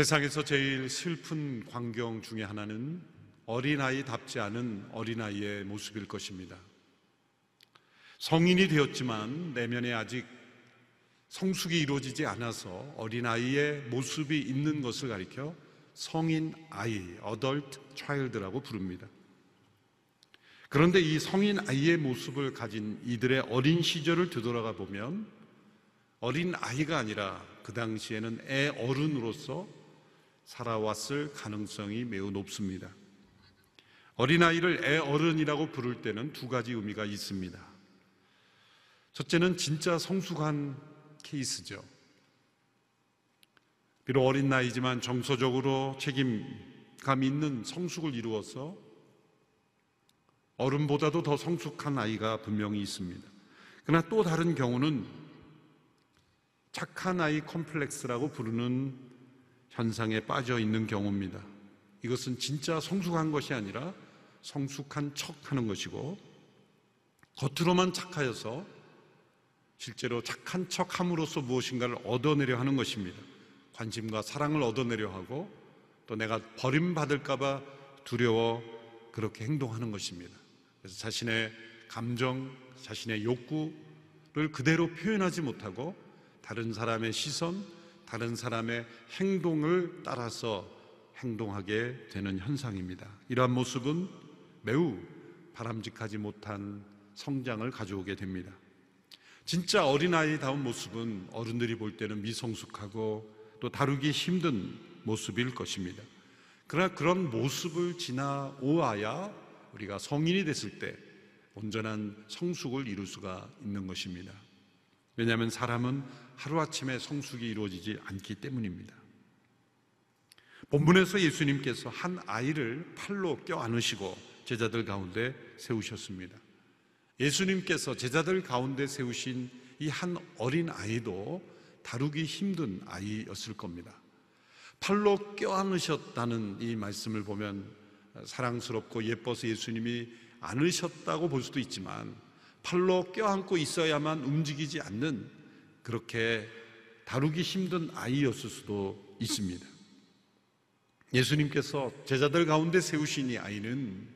세상에서 제일 슬픈 광경 중에 하나는 어린아이답지 않은 어린아이의 모습일 것입니다. 성인이 되었지만 내면에 아직 성숙이 이루어지지 않아서 어린아이의 모습이 있는 것을 가리켜 성인 아이, adult child라고 부릅니다. 그런데 이 성인 아이의 모습을 가진 이들의 어린 시절을 되돌아가 보면 어린 아이가 아니라 그 당시에는 애 어른으로서 살아왔을 가능성이 매우 높습니다. 어린아이를 애 어른이라고 부를 때는 두 가지 의미가 있습니다. 첫째는 진짜 성숙한 케이스죠. 비록 어린 나이지만 정서적으로 책임감 있는 성숙을 이루어서 어른보다도 더 성숙한 아이가 분명히 있습니다. 그러나 또 다른 경우는 착한 아이 컴플렉스라고 부르는 현상에 빠져 있는 경우입니다. 이것은 진짜 성숙한 것이 아니라 성숙한 척 하는 것이고 겉으로만 착하여서 실제로 착한 척 함으로써 무엇인가를 얻어내려 하는 것입니다. 관심과 사랑을 얻어내려 하고 또 내가 버림받을까봐 두려워 그렇게 행동하는 것입니다. 그래서 자신의 감정, 자신의 욕구를 그대로 표현하지 못하고 다른 사람의 시선, 다른 사람의 행동을 따라서 행동하게 되는 현상입니다. 이러한 모습은 매우 바람직하지 못한 성장을 가져오게 됩니다. 진짜 어린아이다운 모습은 어른들이 볼 때는 미성숙하고 또 다루기 힘든 모습일 것입니다. 그러나 그런 모습을 지나오아야 우리가 성인이 됐을 때 온전한 성숙을 이룰 수가 있는 것입니다. 왜냐하면 사람은 하루아침에 성숙이 이루어지지 않기 때문입니다. 본문에서 예수님께서 한 아이를 팔로 껴안으시고 제자들 가운데 세우셨습니다. 예수님께서 제자들 가운데 세우신 이 한 어린 아이도 다루기 힘든 아이였을 겁니다. 팔로 껴안으셨다는 이 말씀을 보면 사랑스럽고 예뻐서 예수님이 안으셨다고 볼 수도 있지만 팔로 껴안고 있어야만 움직이지 않는 그렇게 다루기 힘든 아이였을 수도 있습니다. 예수님께서 제자들 가운데 세우신 이 아이는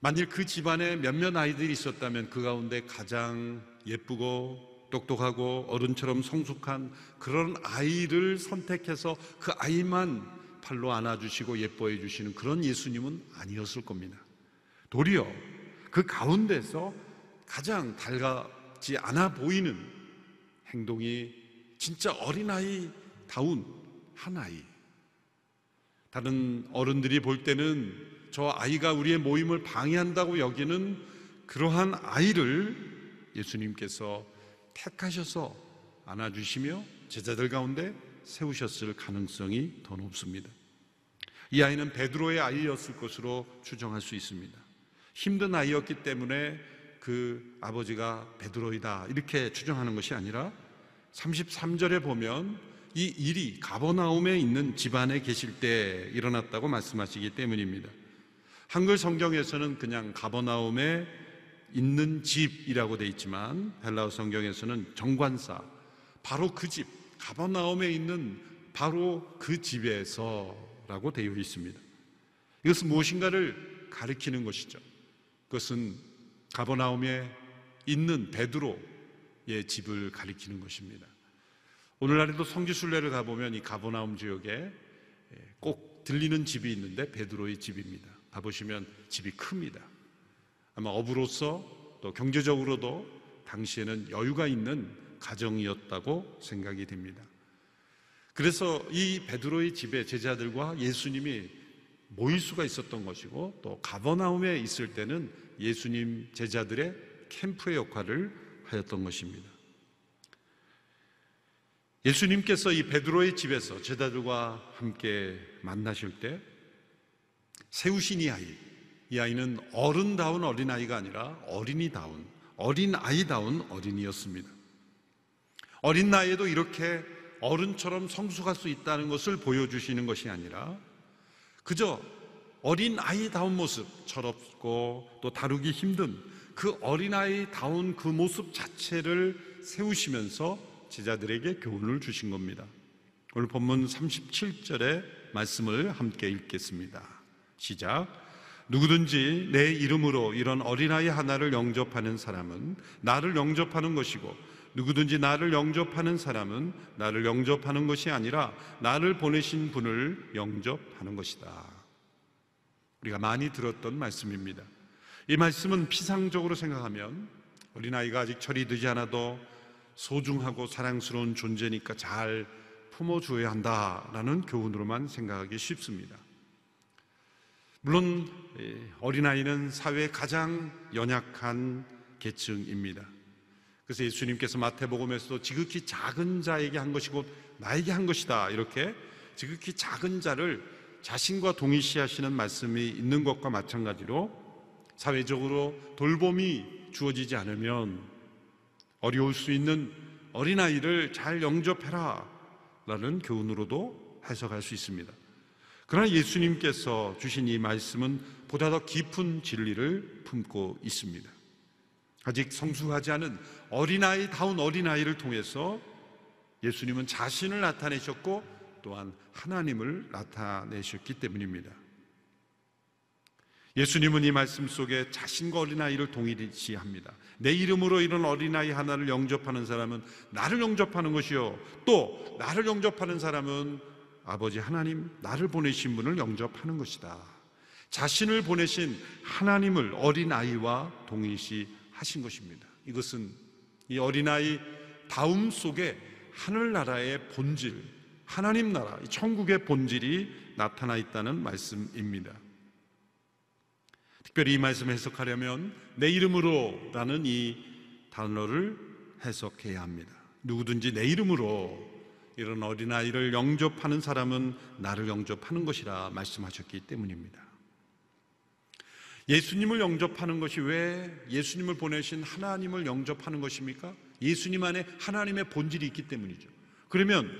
만일 그 집안에 몇몇 아이들이 있었다면 그 가운데 가장 예쁘고 똑똑하고 어른처럼 성숙한 그런 아이를 선택해서 그 아이만 팔로 안아주시고 예뻐해 주시는 그런 예수님은 아니었을 겁니다. 도리어 그 가운데서 가장 달갑지 않아 보이는 행동이 진짜 어린아이 다운 한 아이. 다른 어른들이 볼 때는 저 아이가 우리의 모임을 방해한다고 여기는 그러한 아이를 예수님께서 택하셔서 안아주시며 제자들 가운데 세우셨을 가능성이 더 높습니다. 이 아이는 베드로의 아이였을 것으로 추정할 수 있습니다. 힘든 아이였기 때문에 그 아버지가 베드로이다 이렇게 추정하는 것이 아니라 33절에 보면 이 일이 가버나움에 있는 집안에 계실 때 일어났다고 말씀하시기 때문입니다. 한글 성경에서는 그냥 가버나움에 있는 집이라고 되어 있지만 헬라어 성경에서는 정관사 바로 그 집, 가버나움에 있는 바로 그 집에서라고 되어 있습니다. 이것은 무엇인가를 가리키는 것이죠. 그것은 가버나움에 있는 베드로의 집을 가리키는 것입니다. 오늘날에도 성지순례를 가보면 이 가버나움 지역에 꼭 들리는 집이 있는데 베드로의 집입니다. 가보시면 집이 큽니다. 아마 업으로서 또 경제적으로도 당시에는 여유가 있는 가정이었다고 생각이 됩니다. 그래서 이 베드로의 집에 제자들과 예수님이 모일 수가 있었던 것이고 또 가버나움에 있을 때는 예수님 제자들의 캠프의 역할을 하였던 것입니다. 예수님께서 이 베드로의 집에서 제자들과 함께 만나실 때 세우신 이 아이, 이 아이는 어른다운 어린아이가 아니라 어린이다운, 어린아이다운 어린이였습니다. 어린 나이에도 이렇게 어른처럼 성숙할 수 있다는 것을 보여주시는 것이 아니라 그저 어린 아이다운 모습, 철없고 또 다루기 힘든 그 어린아이다운 그 모습 자체를 세우시면서 제자들에게 교훈을 주신 겁니다. 오늘 본문 37절의 말씀을 함께 읽겠습니다. 시작. 누구든지 내 이름으로 이런 어린아이 하나를 영접하는 사람은 나를 영접하는 것이고 누구든지 나를 영접하는 사람은 나를 영접하는 것이 아니라 나를 보내신 분을 영접하는 것이다. 우리가 많이 들었던 말씀입니다. 이 말씀은 피상적으로 생각하면 어린아이가 아직 철이 들지 않아도 소중하고 사랑스러운 존재니까 잘 품어줘야 한다라는 교훈으로만 생각하기 쉽습니다. 물론 어린아이는 사회의 가장 연약한 계층입니다. 그래서 예수님께서 마태복음에서도 지극히 작은 자에게 한 것이 곧 나에게 한 것이다 이렇게 지극히 작은 자를 자신과 동일시하시는 말씀이 있는 것과 마찬가지로 사회적으로 돌봄이 주어지지 않으면 어려울 수 있는 어린아이를 잘 영접해라 라는 교훈으로도 해석할 수 있습니다. 그러나 예수님께서 주신 이 말씀은 보다 더 깊은 진리를 품고 있습니다. 아직 성숙하지 않은 어린아이 다운 어린아이를 통해서 예수님은 자신을 나타내셨고 또한 하나님을 나타내셨기 때문입니다. 예수님은 이 말씀 속에 자신과 어린아이를 동일시합니다. 내 이름으로 이런 어린아이 하나를 영접하는 사람은 나를 영접하는 것이요. 또 나를 영접하는 사람은 아버지 하나님, 나를 보내신 분을 영접하는 것이다. 자신을 보내신 하나님을 어린아이와 동일시 하신 것입니다. 이것은 이 어린아이 다음 속에 하늘나라의 본질, 하나님 나라, 천국의 본질이 나타나 있다는 말씀입니다. 특별히 이 말씀을 해석하려면 내 이름으로라는 이 단어를 해석해야 합니다. 누구든지 내 이름으로 이런 어린아이를 영접하는 사람은 나를 영접하는 것이라 말씀하셨기 때문입니다. 예수님을 영접하는 것이 왜 예수님을 보내신 하나님을 영접하는 것입니까? 예수님 안에 하나님의 본질이 있기 때문이죠. 그러면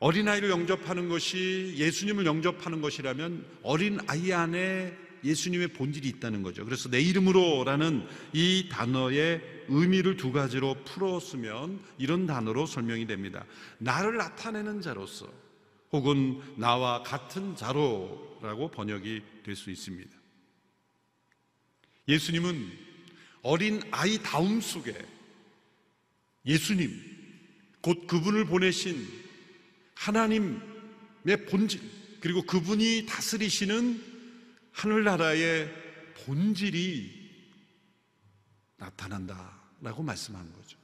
어린아이를 영접하는 것이 예수님을 영접하는 것이라면 어린아이 안에 예수님의 본질이 있다는 거죠. 그래서 내 이름으로라는 이 단어의 의미를 두 가지로 풀었으면 이런 단어로 설명이 됩니다. 나를 나타내는 자로서 혹은 나와 같은 자로라고 번역이 될 수 있습니다. 예수님은 어린 아이 다움 속에 예수님, 곧 그분을 보내신 하나님의 본질, 그리고 그분이 다스리시는 하늘나라의 본질이 나타난다라고 말씀한 거죠.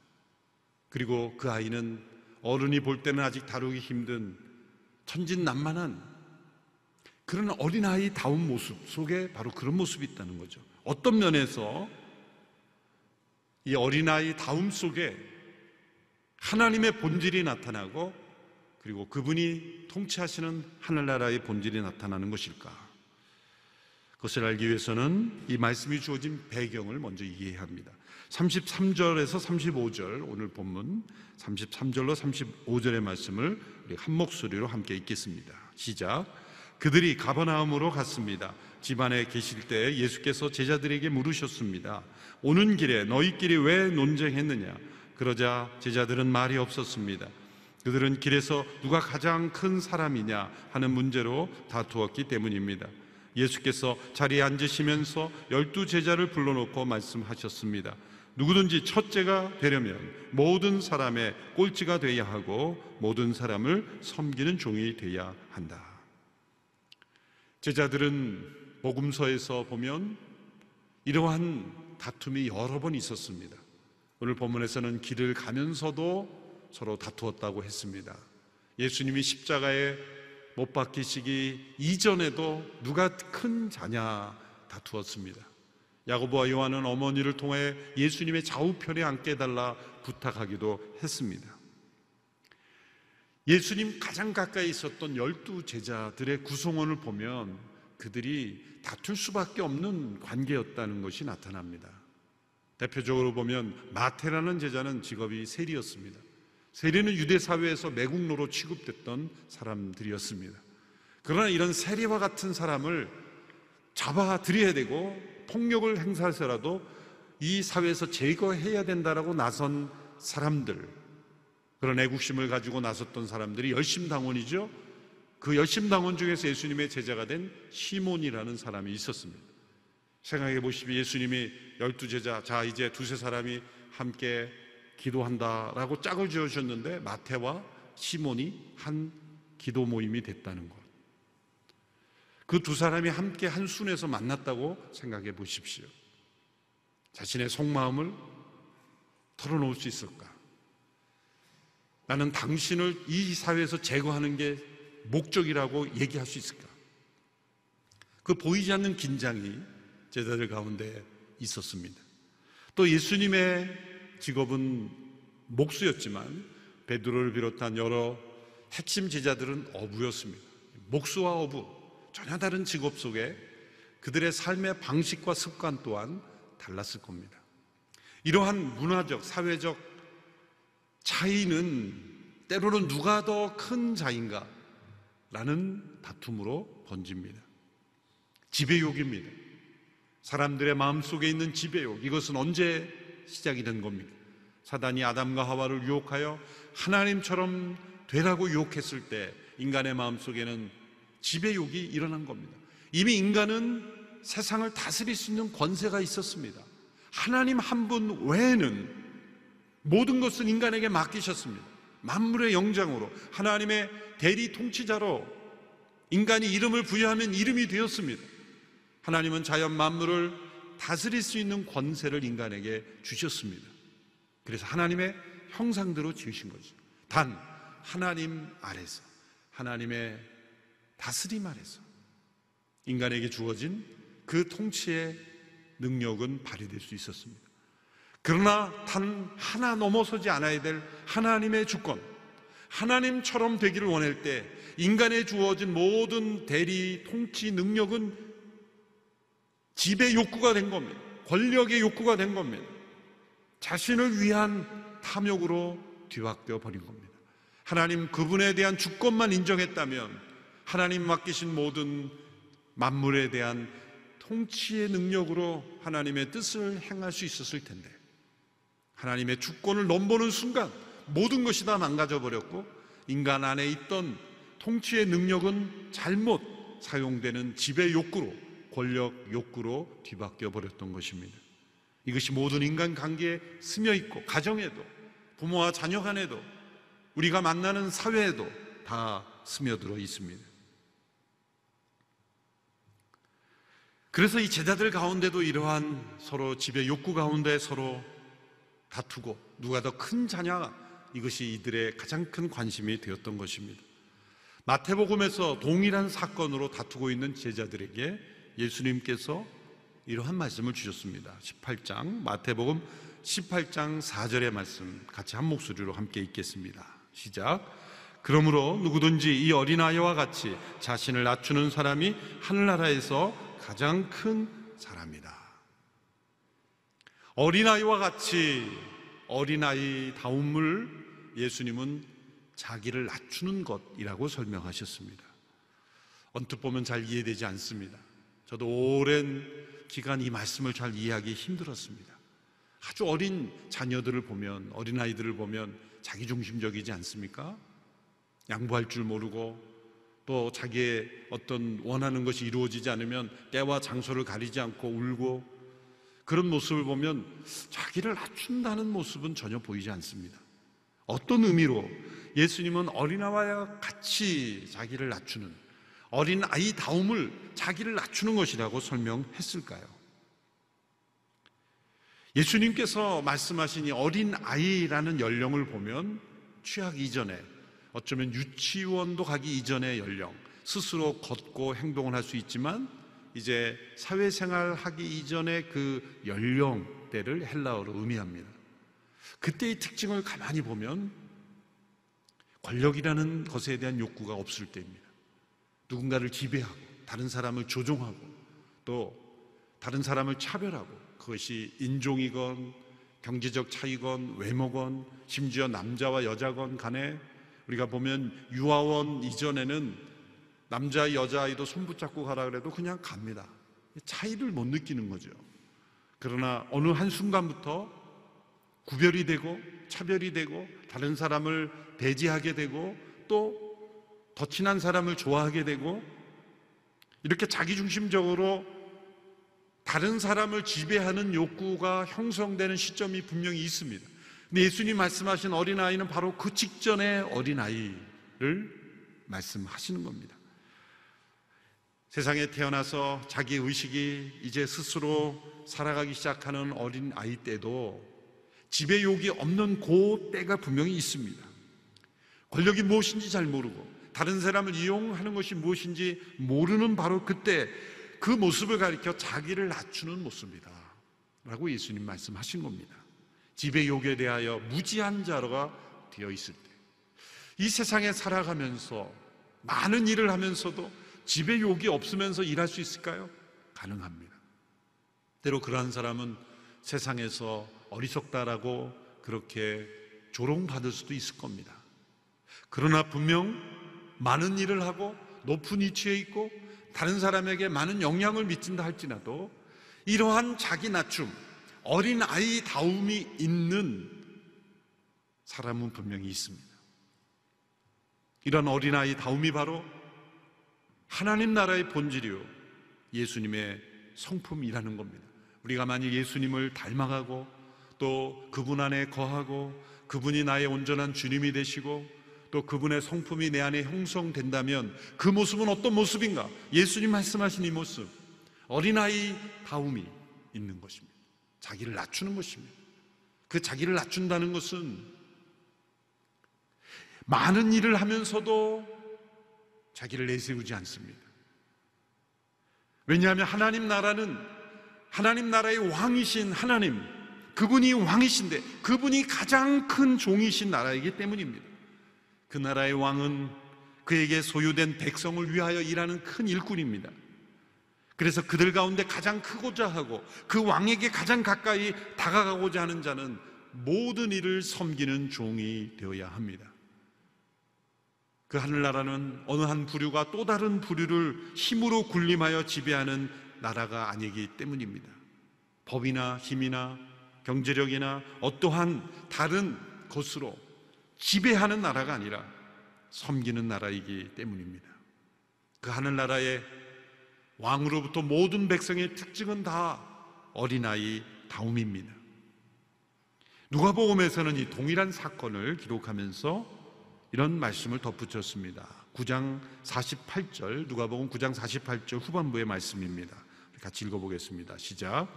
그리고 그 아이는 어른이 볼 때는 아직 다루기 힘든 천진난만한 그런 어린아이 다운 모습 속에 바로 그런 모습이 있다는 거죠. 어떤 면에서 이 어린아이 다움 속에 하나님의 본질이 나타나고 그리고 그분이 통치하시는 하늘나라의 본질이 나타나는 것일까? 그것을 알기 위해서는 이 말씀이 주어진 배경을 먼저 이해해야 합니다. 33절에서 35절 오늘 본문 33절로 35절의 말씀을 우리 한 목소리로 함께 읽겠습니다. 시작. 그들이 가버나움으로 갔습니다. 집안에 계실 때 예수께서 제자들에게 물으셨습니다. 오는 길에 너희끼리 왜 논쟁했느냐? 그러자 제자들은 말이 없었습니다. 그들은 길에서 누가 가장 큰 사람이냐 하는 문제로 다투었기 때문입니다. 예수께서 자리에 앉으시면서 열두 제자를 불러놓고 말씀하셨습니다. 누구든지 첫째가 되려면 모든 사람의 꼴찌가 되어야 하고 모든 사람을 섬기는 종이 되어야 한다. 제자들은 복음서에서 보면 이러한 다툼이 여러 번 있었습니다. 오늘 본문에서는 길을 가면서도 서로 다투었다고 했습니다. 예수님이 십자가에 못 박히시기 이전에도 누가 큰 자냐 다투었습니다. 야고보와 요한은 어머니를 통해 예수님의 좌우편에 앉게 해달라 부탁하기도 했습니다. 예수님 가장 가까이 있었던 열두 제자들의 구성원을 보면 그들이 다툴 수밖에 없는 관계였다는 것이 나타납니다. 대표적으로 보면 마테라는 제자는 직업이 세리였습니다. 세리는 유대 사회에서 매국노로 취급됐던 사람들이었습니다. 그러나 이런 세리와 같은 사람을 잡아들여야 되고 폭력을 행사해서라도 이 사회에서 제거해야 된다라고 나선 사람들 그런 애국심을 가지고 나섰던 사람들이 열심당원이죠. 그 열심당원 중에서 예수님의 제자가 된 시몬이라는 사람이 있었습니다. 생각해 보시면 예수님이 열두 제자, 자, 이제 두세 사람이 함께 기도한다라고 짝을 지어주셨는데 마태와 시몬이 한 기도 모임이 됐다는 것. 그 두 사람이 함께 한 순에서 만났다고 생각해 보십시오. 자신의 속마음을 털어놓을 수 있을까? 나는 당신을 이 사회에서 제거하는 게 목적이라고 얘기할 수 있을까? 그 보이지 않는 긴장이 제자들 가운데 있었습니다. 또 예수님의 직업은 목수였지만 베드로를 비롯한 여러 핵심 제자들은 어부였습니다. 목수와 어부 전혀 다른 직업 속에 그들의 삶의 방식과 습관 또한 달랐을 겁니다. 이러한 문화적, 사회적 차이는 때로는 누가 더 큰 자인가? 라는 다툼으로 번집니다. 지배욕입니다. 사람들의 마음속에 있는 지배욕. 이것은 언제 시작이 된 겁니까? 사단이 아담과 하와를 유혹하여 하나님처럼 되라고 유혹했을 때 인간의 마음속에는 지배욕이 일어난 겁니다. 이미 인간은 세상을 다스릴 수 있는 권세가 있었습니다. 하나님 한 분 외에는 모든 것은 인간에게 맡기셨습니다. 만물의 영장으로 하나님의 대리 통치자로 인간이 이름을 부여하면 이름이 되었습니다. 하나님은 자연 만물을 다스릴 수 있는 권세를 인간에게 주셨습니다. 그래서 하나님의 형상대로 지으신 거죠. 단 하나님 아래서 하나님의 다스림 아래서 인간에게 주어진 그 통치의 능력은 발휘될 수 있었습니다. 그러나 단 하나 넘어서지 않아야 될 하나님의 주권, 하나님처럼 되기를 원할 때 인간에 주어진 모든 대리 통치 능력은 지배 욕구가 된 겁니다. 권력의 욕구가 된 겁니다. 자신을 위한 탐욕으로 뒤바뀌어 버린 겁니다. 하나님 그분에 대한 주권만 인정했다면 하나님 맡기신 모든 만물에 대한 통치의 능력으로 하나님의 뜻을 행할 수 있었을 텐데 하나님의 주권을 넘보는 순간 모든 것이 다 망가져 버렸고 인간 안에 있던 통치의 능력은 잘못 사용되는 지배 욕구로 권력 욕구로 뒤바뀌어 버렸던 것입니다. 이것이 모든 인간 관계에 스며 있고 가정에도 부모와 자녀 간에도 우리가 만나는 사회에도 다 스며들어 있습니다. 그래서 이 제자들 가운데도 이러한 서로 지배 욕구 가운데 서로 다투고 누가 더 큰 자냐 이것이 이들의 가장 큰 관심이 되었던 것입니다. 마태복음에서 동일한 사건으로 다투고 있는 제자들에게 예수님께서 이러한 말씀을 주셨습니다. 18장 마태복음 18장 4절의 말씀 같이 한 목소리로 함께 읽겠습니다. 시작. 그러므로 누구든지 이 어린아이와 같이 자신을 낮추는 사람이 하늘나라에서 가장 큰 사람이다. 어린아이와 같이 어린아이 다움을 예수님은 자기를 낮추는 것이라고 설명하셨습니다. 언뜻 보면 잘 이해되지 않습니다. 저도 오랜 기간 이 말씀을 잘 이해하기 힘들었습니다. 아주 어린 자녀들을 보면, 어린아이들을 보면 자기중심적이지 않습니까? 양보할 줄 모르고 또 자기의 어떤 원하는 것이 이루어지지 않으면 때와 장소를 가리지 않고 울고 그런 모습을 보면 자기를 낮춘다는 모습은 전혀 보이지 않습니다. 어떤 의미로 예수님은 어린아이와 같이 자기를 낮추는 어린 아이다움을 자기를 낮추는 것이라고 설명했을까요? 예수님께서 말씀하신 이 어린 아이라는 연령을 보면 취학 이전에 어쩌면 유치원도 가기 이전의 연령, 스스로 걷고 행동을 할 수 있지만 이제 사회생활 하기 이전의 그 연령대를 헬라어로 의미합니다. 그때의 특징을 가만히 보면 권력이라는 것에 대한 욕구가 없을 때입니다. 누군가를 지배하고 다른 사람을 조종하고 또 다른 사람을 차별하고 그것이 인종이건 경제적 차이건 외모건 심지어 남자와 여자건 간에 우리가 보면 유아원 이전에는 남자 여자아이도 손 붙잡고 가라 그래도 그냥 갑니다. 차이를 못 느끼는 거죠. 그러나 어느 한 순간부터 구별이 되고 차별이 되고 다른 사람을 배제하게 되고 또 더 친한 사람을 좋아하게 되고 이렇게 자기중심적으로 다른 사람을 지배하는 욕구가 형성되는 시점이 분명히 있습니다. 근데 예수님 말씀하신 어린아이는 바로 그 직전의 어린아이를 말씀하시는 겁니다. 세상에 태어나서 자기 의식이 이제 스스로 살아가기 시작하는 어린 아이 때도 지배욕이 없는 그 때가 분명히 있습니다. 권력이 무엇인지 잘 모르고 다른 사람을 이용하는 것이 무엇인지 모르는 바로 그때 그 모습을 가리켜 자기를 낮추는 모습이다. 라고 예수님 말씀하신 겁니다. 지배욕에 대하여 무지한 자로가 되어 있을 때. 이 세상에 살아가면서 많은 일을 하면서도 지배욕이 없으면서 일할 수 있을까요? 가능합니다. 때로 그러한 사람은 세상에서 어리석다라고 그렇게 조롱받을 수도 있을 겁니다. 그러나 분명 많은 일을 하고 높은 위치에 있고 다른 사람에게 많은 영향을 미친다 할지라도 이러한 자기 낮춤, 어린 아이 다움이 있는 사람은 분명히 있습니다. 이런 어린 아이 다움이 바로 하나님 나라의 본질이요. 예수님의 성품이라는 겁니다. 우리가 만약 예수님을 닮아가고 또 그분 안에 거하고 그분이 나의 온전한 주님이 되시고 또 그분의 성품이 내 안에 형성된다면 그 모습은 어떤 모습인가? 예수님 말씀하신 이 모습. 어린아이 다움이 있는 것입니다. 자기를 낮추는 것입니다. 그 자기를 낮춘다는 것은 많은 일을 하면서도 자기를 내세우지 않습니다. 왜냐하면 하나님 나라는 하나님 나라의 왕이신 하나님, 그분이 왕이신데 그분이 가장 큰 종이신 나라이기 때문입니다. 그 나라의 왕은 그에게 소유된 백성을 위하여 일하는 큰 일꾼입니다. 그래서 그들 가운데 가장 크고자 하고 그 왕에게 가장 가까이 다가가고자 하는 자는 모든 일을 섬기는 종이 되어야 합니다. 그 하늘나라는 어느 한 부류가 또 다른 부류를 힘으로 군림하여 지배하는 나라가 아니기 때문입니다. 법이나 힘이나 경제력이나 어떠한 다른 것으로 지배하는 나라가 아니라 섬기는 나라이기 때문입니다. 그 하늘나라의 왕으로부터 모든 백성의 특징은 다 어린아이 다움입니다. 누가복음에서는 이 동일한 사건을 기록하면서 이런 말씀을 덧붙였습니다. 9장 48절 누가복음 9장 48절 후반부의 말씀입니다. 같이 읽어보겠습니다. 시작.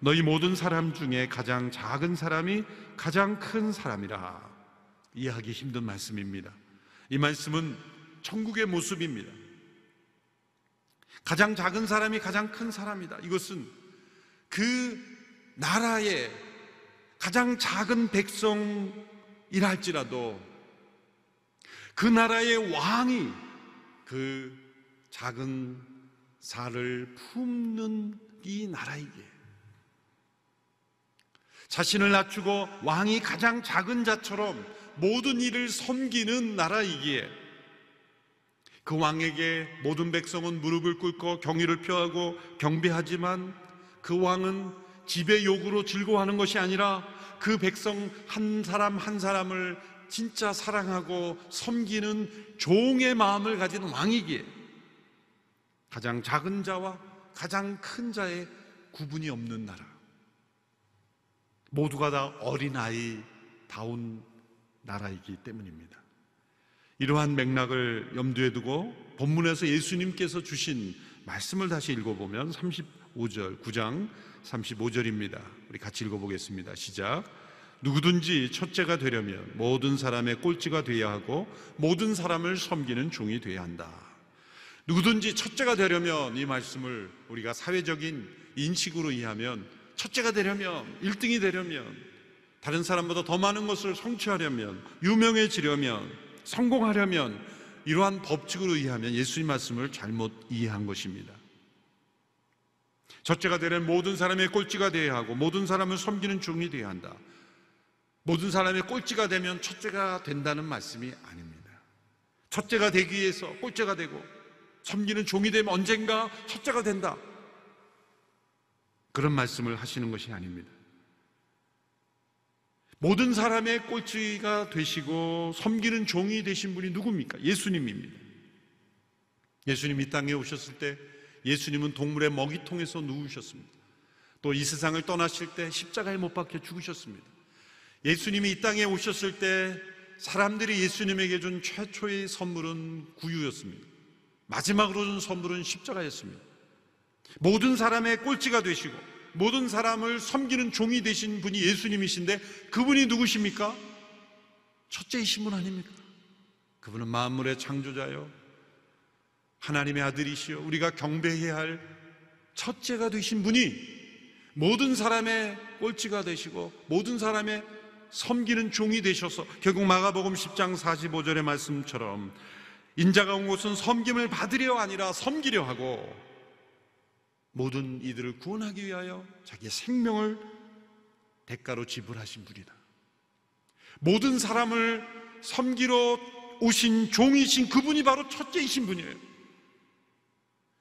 너희 모든 사람 중에 가장 작은 사람이 가장 큰 사람이라. 이해하기 힘든 말씀입니다. 이 말씀은 천국의 모습입니다. 가장 작은 사람이 가장 큰 사람이다. 이것은 그 나라의 가장 작은 백성이라 할지라도 그 나라의 왕이 그 작은 살을 품는 이 나라이기에. 자신을 낮추고 왕이 가장 작은 자처럼 모든 일을 섬기는 나라이기에 그 왕에게 모든 백성은 무릎을 꿇고 경의를 표하고 경배하지만 그 왕은 지배 욕으로 즐거워하는 것이 아니라 그 백성 한 사람 한 사람을 진짜 사랑하고 섬기는 종의 마음을 가진 왕이기에 가장 작은 자와 가장 큰 자의 구분이 없는 나라. 모두가 다 어린아이 다운 나라이기 때문입니다. 이러한 맥락을 염두에 두고 본문에서 예수님께서 주신 말씀을 다시 읽어보면 35절, 9장 35절입니다. 우리 같이 읽어보겠습니다. 시작. 누구든지 첫째가 되려면 모든 사람의 꼴찌가 되어야 하고 모든 사람을 섬기는 종이 되어야 한다. 누구든지 첫째가 되려면 이 말씀을 우리가 사회적인 인식으로 이해하면 첫째가 되려면 1등이 되려면 다른 사람보다 더 많은 것을 성취하려면 유명해지려면 성공하려면 이러한 법칙으로 이해하면 예수님 말씀을 잘못 이해한 것입니다. 첫째가 되려면 모든 사람의 꼴찌가 되어야 하고 모든 사람을 섬기는 종이 되어야 한다. 모든 사람의 꼴찌가 되면 첫째가 된다는 말씀이 아닙니다. 첫째가 되기 위해서 꼴찌가 되고 섬기는 종이 되면 언젠가 첫째가 된다. 그런 말씀을 하시는 것이 아닙니다. 모든 사람의 꼴찌가 되시고 섬기는 종이 되신 분이 누굽니까? 예수님입니다. 예수님 이 땅에 오셨을 때 예수님은 동물의 먹이통에서 누우셨습니다. 또 이 세상을 떠나실 때 십자가에 못 박혀 죽으셨습니다. 예수님이 이 땅에 오셨을 때 사람들이 예수님에게 준 최초의 선물은 구유였습니다. 마지막으로 준 선물은 십자가였습니다. 모든 사람의 꼴찌가 되시고 모든 사람을 섬기는 종이 되신 분이 예수님이신데 그분이 누구십니까? 첫째이신 분 아닙니까? 그분은 만물의 창조자요. 하나님의 아들이시요. 우리가 경배해야 할 첫째가 되신 분이 모든 사람의 꼴찌가 되시고 모든 사람의 섬기는 종이 되셔서 결국 마가복음 10장 45절의 말씀처럼 인자가 온 곳은 섬김을 받으려 아니라 섬기려 하고 모든 이들을 구원하기 위하여 자기의 생명을 대가로 지불하신 분이다. 모든 사람을 섬기러 오신 종이신 그분이 바로 첫째이신 분이에요.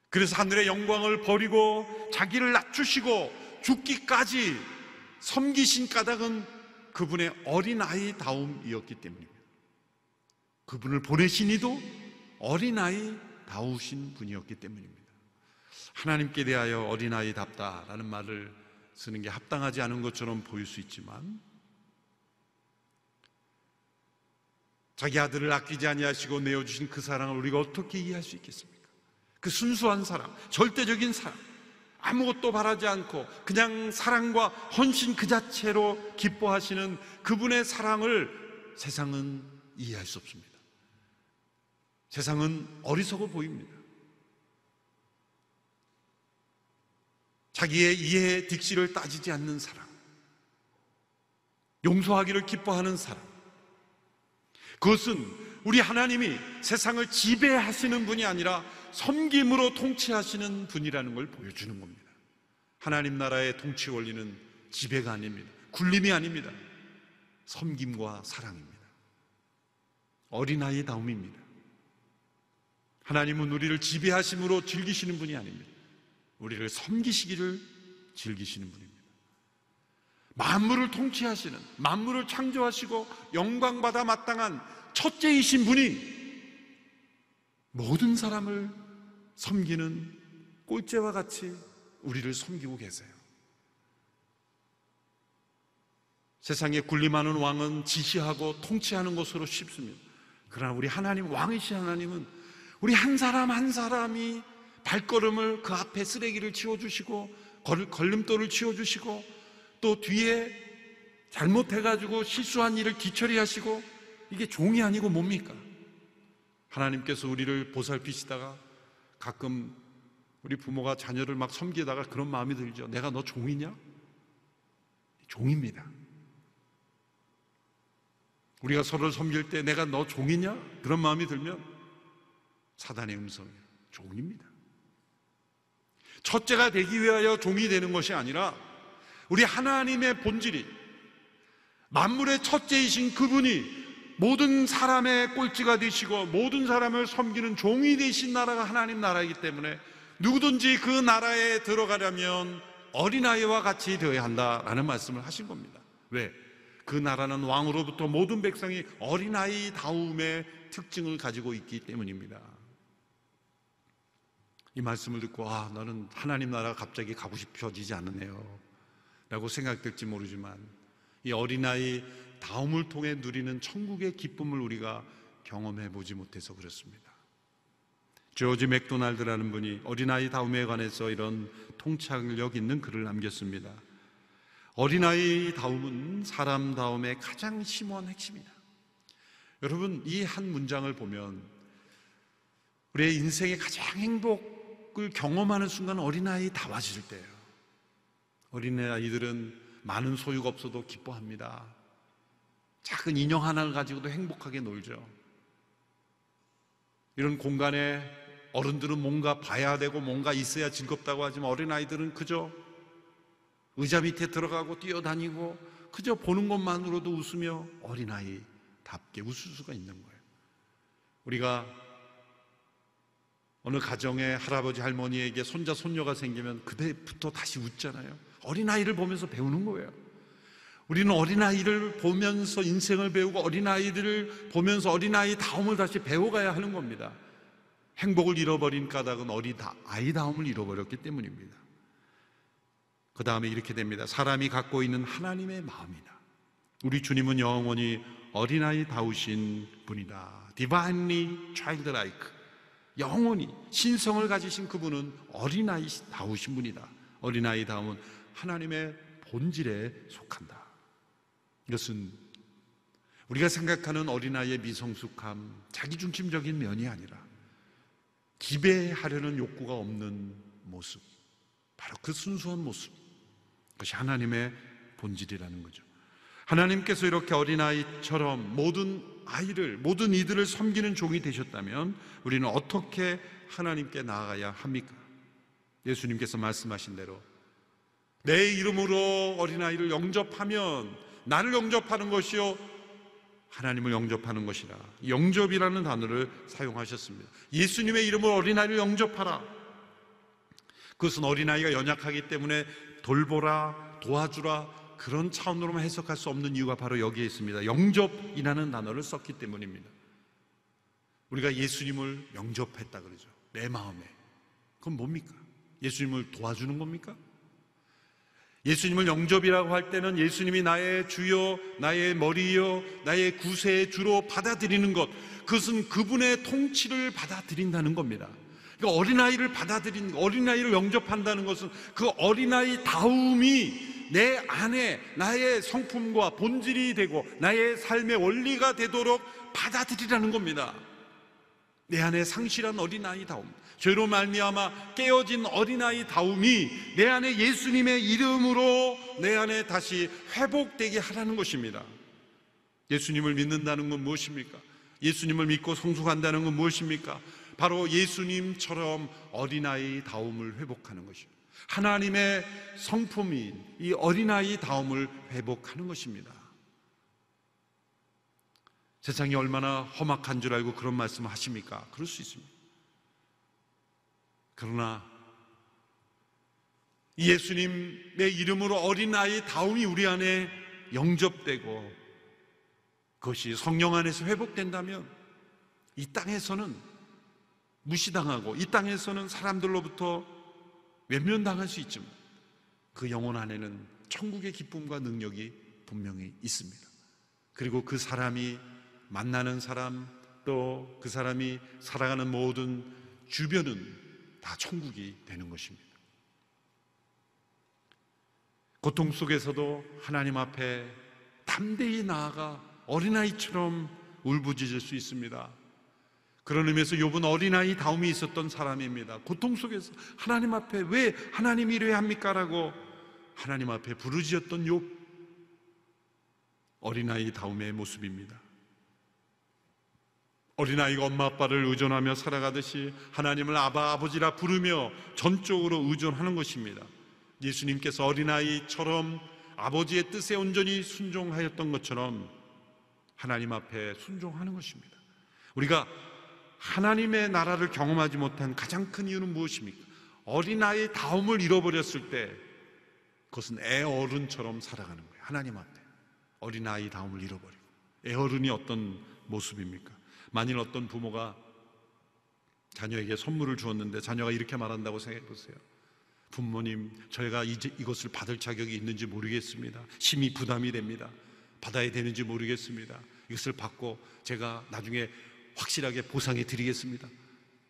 그래서 하늘의 영광을 버리고 자기를 낮추시고 죽기까지 섬기신 까닭은 그분의 어린아이 다움이었기 때문입니다. 그분을 보내신 이도 어린아이 다우신 분이었기 때문입니다. 하나님께 대하여 어린아이답다라는 말을 쓰는 게 합당하지 않은 것처럼 보일 수 있지만 자기 아들을 아끼지 아니하시고 내어주신 그 사랑을 우리가 어떻게 이해할 수 있겠습니까? 그 순수한 사랑, 절대적인 사랑, 아무것도 바라지 않고 그냥 사랑과 헌신 그 자체로 기뻐하시는 그분의 사랑을 세상은 이해할 수 없습니다. 세상은 어리석어 보입니다. 자기의 이해 득실을 따지지 않는 사람, 용서하기를 기뻐하는 사람, 그것은 우리 하나님이 세상을 지배하시는 분이 아니라 섬김으로 통치하시는 분이라는 걸 보여주는 겁니다. 하나님 나라의 통치 원리는 지배가 아닙니다. 굴림이 아닙니다. 섬김과 사랑입니다. 어린아이 다움입니다. 하나님은 우리를 지배하심으로 즐기시는 분이 아닙니다. 우리를 섬기시기를 즐기시는 분입니다. 만물을 통치하시는, 만물을 창조하시고 영광받아 마땅한 첫째이신 분이 모든 사람을 섬기는 꼴째와 같이 우리를 섬기고 계세요. 세상에 군림하는 왕은 지시하고 통치하는 것으로 쉽습니다. 그러나 우리 하나님, 왕이신 하나님은 우리 한 사람 한 사람이 발걸음을 그 앞에 쓰레기를 치워주시고 걸림돌을 치워주시고 또 뒤에 잘못해가지고 실수한 일을 뒤처리 하시고 이게 종이 아니고 뭡니까? 하나님께서 우리를 보살피시다가 가끔 우리 부모가 자녀를 막 섬기다가 그런 마음이 들죠. 내가 너 종이냐? 종입니다. 우리가 서로를 섬길 때 내가 너 종이냐? 그런 마음이 들면 사단의 음성이에요. 종입니다. 첫째가 되기 위하여 종이 되는 것이 아니라 우리 하나님의 본질이 만물의 첫째이신 그분이 모든 사람의 꼴찌가 되시고 모든 사람을 섬기는 종이 되신 나라가 하나님 나라이기 때문에 누구든지 그 나라에 들어가려면 어린아이와 같이 되어야 한다라는 말씀을 하신 겁니다. 왜? 그 나라는 왕으로부터 모든 백성이 어린아이 다움의 특징을 가지고 있기 때문입니다. 이 말씀을 듣고 아 나는 하나님 나라 갑자기 가고 싶어지지 않으네요 라고 생각될지 모르지만 이 어린아이 다음을 통해 누리는 천국의 기쁨을 우리가 경험해 보지 못해서 그렇습니다 조지 맥도날드라는 분이 어린아이 다움에 관해서 이런 통찰력 있는 글을 남겼습니다 어린아이 다움은 사람 다움의 가장 심오한 핵심이다 여러분 이 한 문장을 보면 우리의 인생의 가장 행복 행복을 경험하는 순간 어린아이 다 와질 때예요. 어린아이들은 많은 소유가 없어도 기뻐합니다. 작은 인형 하나를 가지고도 행복하게 놀죠. 이런 공간에 어른들은 뭔가 봐야 되고 뭔가 있어야 즐겁다고 하지만 어린아이들은 그저 의자 밑에 들어가고 뛰어다니고 그저 보는 것만으로도 웃으며 어린아이답게 웃을 수가 있는 거예요. 우리가 어느 가정에 할아버지 할머니에게 손자 손녀가 생기면 그때부터 다시 웃잖아요. 어린아이를 보면서 배우는 거예요. 우리는 어린아이를 보면서 인생을 배우고 어린아이들을 보면서 어린아이 다움을 다시 배워가야 하는 겁니다. 행복을 잃어버린 까닭은 어리다, 아이다움을 잃어버렸기 때문입니다. 그 다음에 이렇게 됩니다. 사람이 갖고 있는 하나님의 마음이다. 우리 주님은 영원히 어린아이 다우신 분이다. divinely childlike. 영원히 신성을 가지신 그분은 어린아이 다우신 분이다. 어린아이 다움은 하나님의 본질에 속한다. 이것은 우리가 생각하는 어린아이의 미성숙함, 자기중심적인 면이 아니라 기배하려는 욕구가 없는 모습, 바로 그 순수한 모습, 그것이 하나님의 본질이라는 거죠. 하나님께서 이렇게 어린아이처럼 모든 아이를, 모든 이들을 섬기는 종이 되셨다면 우리는 어떻게 하나님께 나아가야 합니까? 예수님께서 말씀하신 대로 내 이름으로 어린아이를 영접하면 나를 영접하는 것이요 하나님을 영접하는 것이라 영접이라는 단어를 사용하셨습니다. 예수님의 이름으로 어린아이를 영접하라. 그것은 어린아이가 연약하기 때문에 돌보라, 도와주라 그런 차원으로만 해석할 수 없는 이유가 바로 여기에 있습니다. 영접이라는 단어를 썼기 때문입니다. 우리가 예수님을 영접했다 그러죠. 내 마음에. 그건 뭡니까? 예수님을 도와주는 겁니까? 예수님을 영접이라고 할 때는 예수님이 나의 주요, 나의 머리요, 나의 구세의 주로 받아들이는 것, 그것은 그분의 통치를 받아들인다는 겁니다. 그러니까 어린아이를 받아들인, 어린아이를 영접한다는 것은 그 어린아이 다움이 내 안에 나의 성품과 본질이 되고 나의 삶의 원리가 되도록 받아들이라는 겁니다. 내 안에 상실한 어린아이 다움. 죄로 말미암아 깨어진 어린아이 다움이 내 안에 예수님의 이름으로 내 안에 다시 회복되게 하라는 것입니다. 예수님을 믿는다는 건 무엇입니까? 예수님을 믿고 성숙한다는 건 무엇입니까? 바로 예수님처럼 어린아이 다움을 회복하는 것입니다. 하나님의 성품인 이 어린아이 다움을 회복하는 것입니다. 세상이 얼마나 험악한 줄 알고 그런 말씀을 하십니까? 그럴 수 있습니다. 그러나 예수님의 이름으로 어린아이 다움이 우리 안에 영접되고 그것이 성령 안에서 회복된다면 이 땅에서는 무시당하고 이 땅에서는 사람들로부터 외면당할 수 있지만 그 영혼 안에는 천국의 기쁨과 능력이 분명히 있습니다. 그리고 그 사람이 만나는 사람 또 그 사람이 살아가는 모든 주변은 다 천국이 되는 것입니다. 고통 속에서도 하나님 앞에 담대히 나아가 어린아이처럼 울부짖을 수 있습니다. 그런 의미에서 욥은 어린아이 다움이 있었던 사람입니다. 고통 속에서 하나님 앞에 왜 하나님이 이래야 합니까라고 하나님 앞에 부르짖었던 욥 어린아이 다움의 모습입니다. 어린아이가 엄마 아빠를 의존하며 살아가듯이 하나님을 아바 아버지라 부르며 전적으로 의존하는 것입니다. 예수님께서 어린아이처럼 아버지의 뜻에 온전히 순종하였던 것처럼 하나님 앞에 순종하는 것입니다. 우리가 하나님의 나라를 경험하지 못한 가장 큰 이유는 무엇입니까? 어린아이 다움을 잃어버렸을 때 그것은 애 어른처럼 살아가는 거예요. 하나님 앞에. 어린아이 다움을 잃어버리고. 애 어른이 어떤 모습입니까? 만일 어떤 부모가 자녀에게 선물을 주었는데 자녀가 이렇게 말한다고 생각해 보세요. 부모님, 저희가 이제 이것을 받을 자격이 있는지 모르겠습니다. 심히 부담이 됩니다. 받아야 되는지 모르겠습니다. 이것을 받고 제가 나중에 확실하게 보상해 드리겠습니다.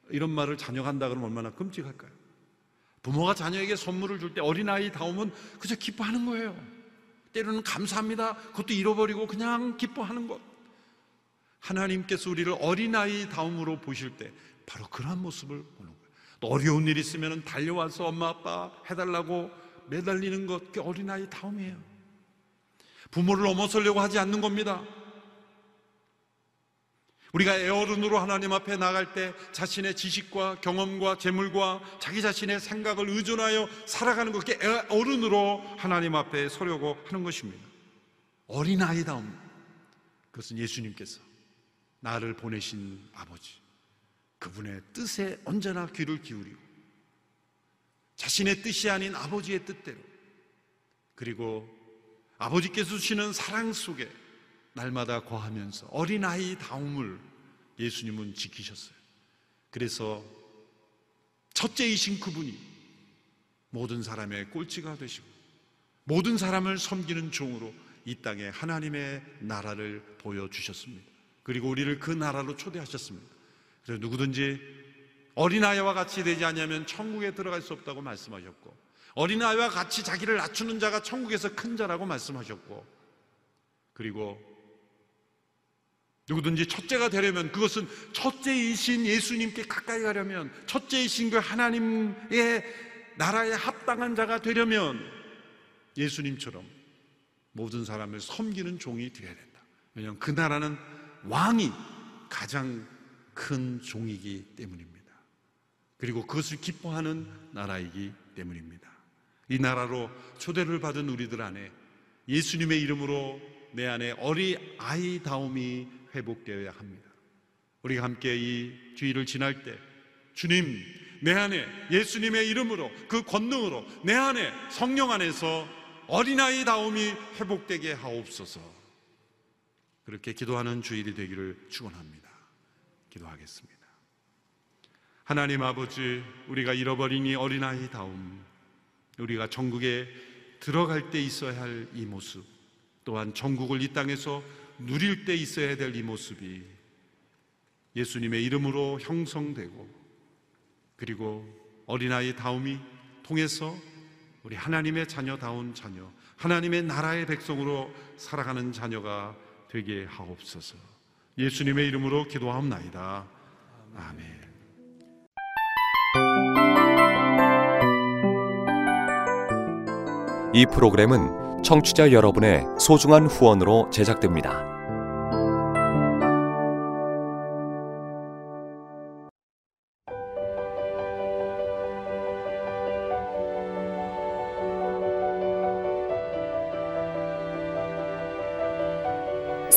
이런 말을 자녀가 한다 그러면 얼마나 끔찍할까요? 부모가 자녀에게 선물을 줄 때 어린아이 다오면 그저 기뻐하는 거예요. 때로는 감사합니다. 그것도 잃어버리고 그냥 기뻐하는 것. 하나님께서 우리를 어린아이 다움으로 보실 때 바로 그러한 모습을 보는 거예요. 또 어려운 일 있으면 달려와서 엄마 아빠 해달라고 매달리는 것, 그게 어린아이 다움이에요. 부모를 넘어서려고 하지 않는 겁니다. 우리가 애어른으로 하나님 앞에 나갈 때 자신의 지식과 경험과 재물과 자기 자신의 생각을 의존하여 살아가는 것, 그게 어른으로 하나님 앞에 서려고 하는 것입니다. 어린아이다움. 그것은 예수님께서 나를 보내신 아버지, 그분의 뜻에 언제나 귀를 기울이고 자신의 뜻이 아닌 아버지의 뜻대로 그리고 아버지께서 주시는 사랑 속에 날마다 거하면서 어린아이 다움을 예수님은 지키셨어요. 그래서 첫째이신 그분이 모든 사람의 꼴찌가 되시고 모든 사람을 섬기는 종으로 이 땅에 하나님의 나라를 보여주셨습니다. 그리고 우리를 그 나라로 초대하셨습니다. 그래서 누구든지 어린아이와 같이 되지 않으면 천국에 들어갈 수 없다고 말씀하셨고 어린아이와 같이 자기를 낮추는 자가 천국에서 큰 자라고 말씀하셨고 그리고 누구든지 첫째가 되려면 그것은 첫째이신 예수님께 가까이 가려면 첫째이신 그 하나님의 나라에 합당한 자가 되려면 예수님처럼 모든 사람을 섬기는 종이 되어야 된다. 왜냐하면 그 나라는 왕이 가장 큰 종이기 때문입니다. 그리고 그것을 기뻐하는 나라이기 때문입니다. 이 나라로 초대를 받은 우리들 안에 예수님의 이름으로 내 안에 어리 아이다움이 회복되어야 합니다. 우리가 함께 이 주일을 지날 때 주님 내 안에 예수님의 이름으로 그 권능으로 내 안에 성령 안에서 어린아이다움이 회복되게 하옵소서. 그렇게 기도하는 주일이 되기를 축원합니다. 기도하겠습니다. 하나님 아버지, 우리가 잃어버린 이 어린아이 다움, 우리가 전국에 들어갈 때 있어야 할 이 모습, 또한 전국을 이 땅에서 누릴 때 있어야 될 이 모습이 예수님의 이름으로 형성되고 그리고 어린아이 다움이 통해서 우리 하나님의 자녀다운 자녀, 하나님의 나라의 백성으로 살아가는 자녀가 되게 하옵소서. 예수님의 이름으로 기도하옵나이다. 아멘. 이 프로그램은 청취자 여러분의 소중한 후원으로 제작됩니다.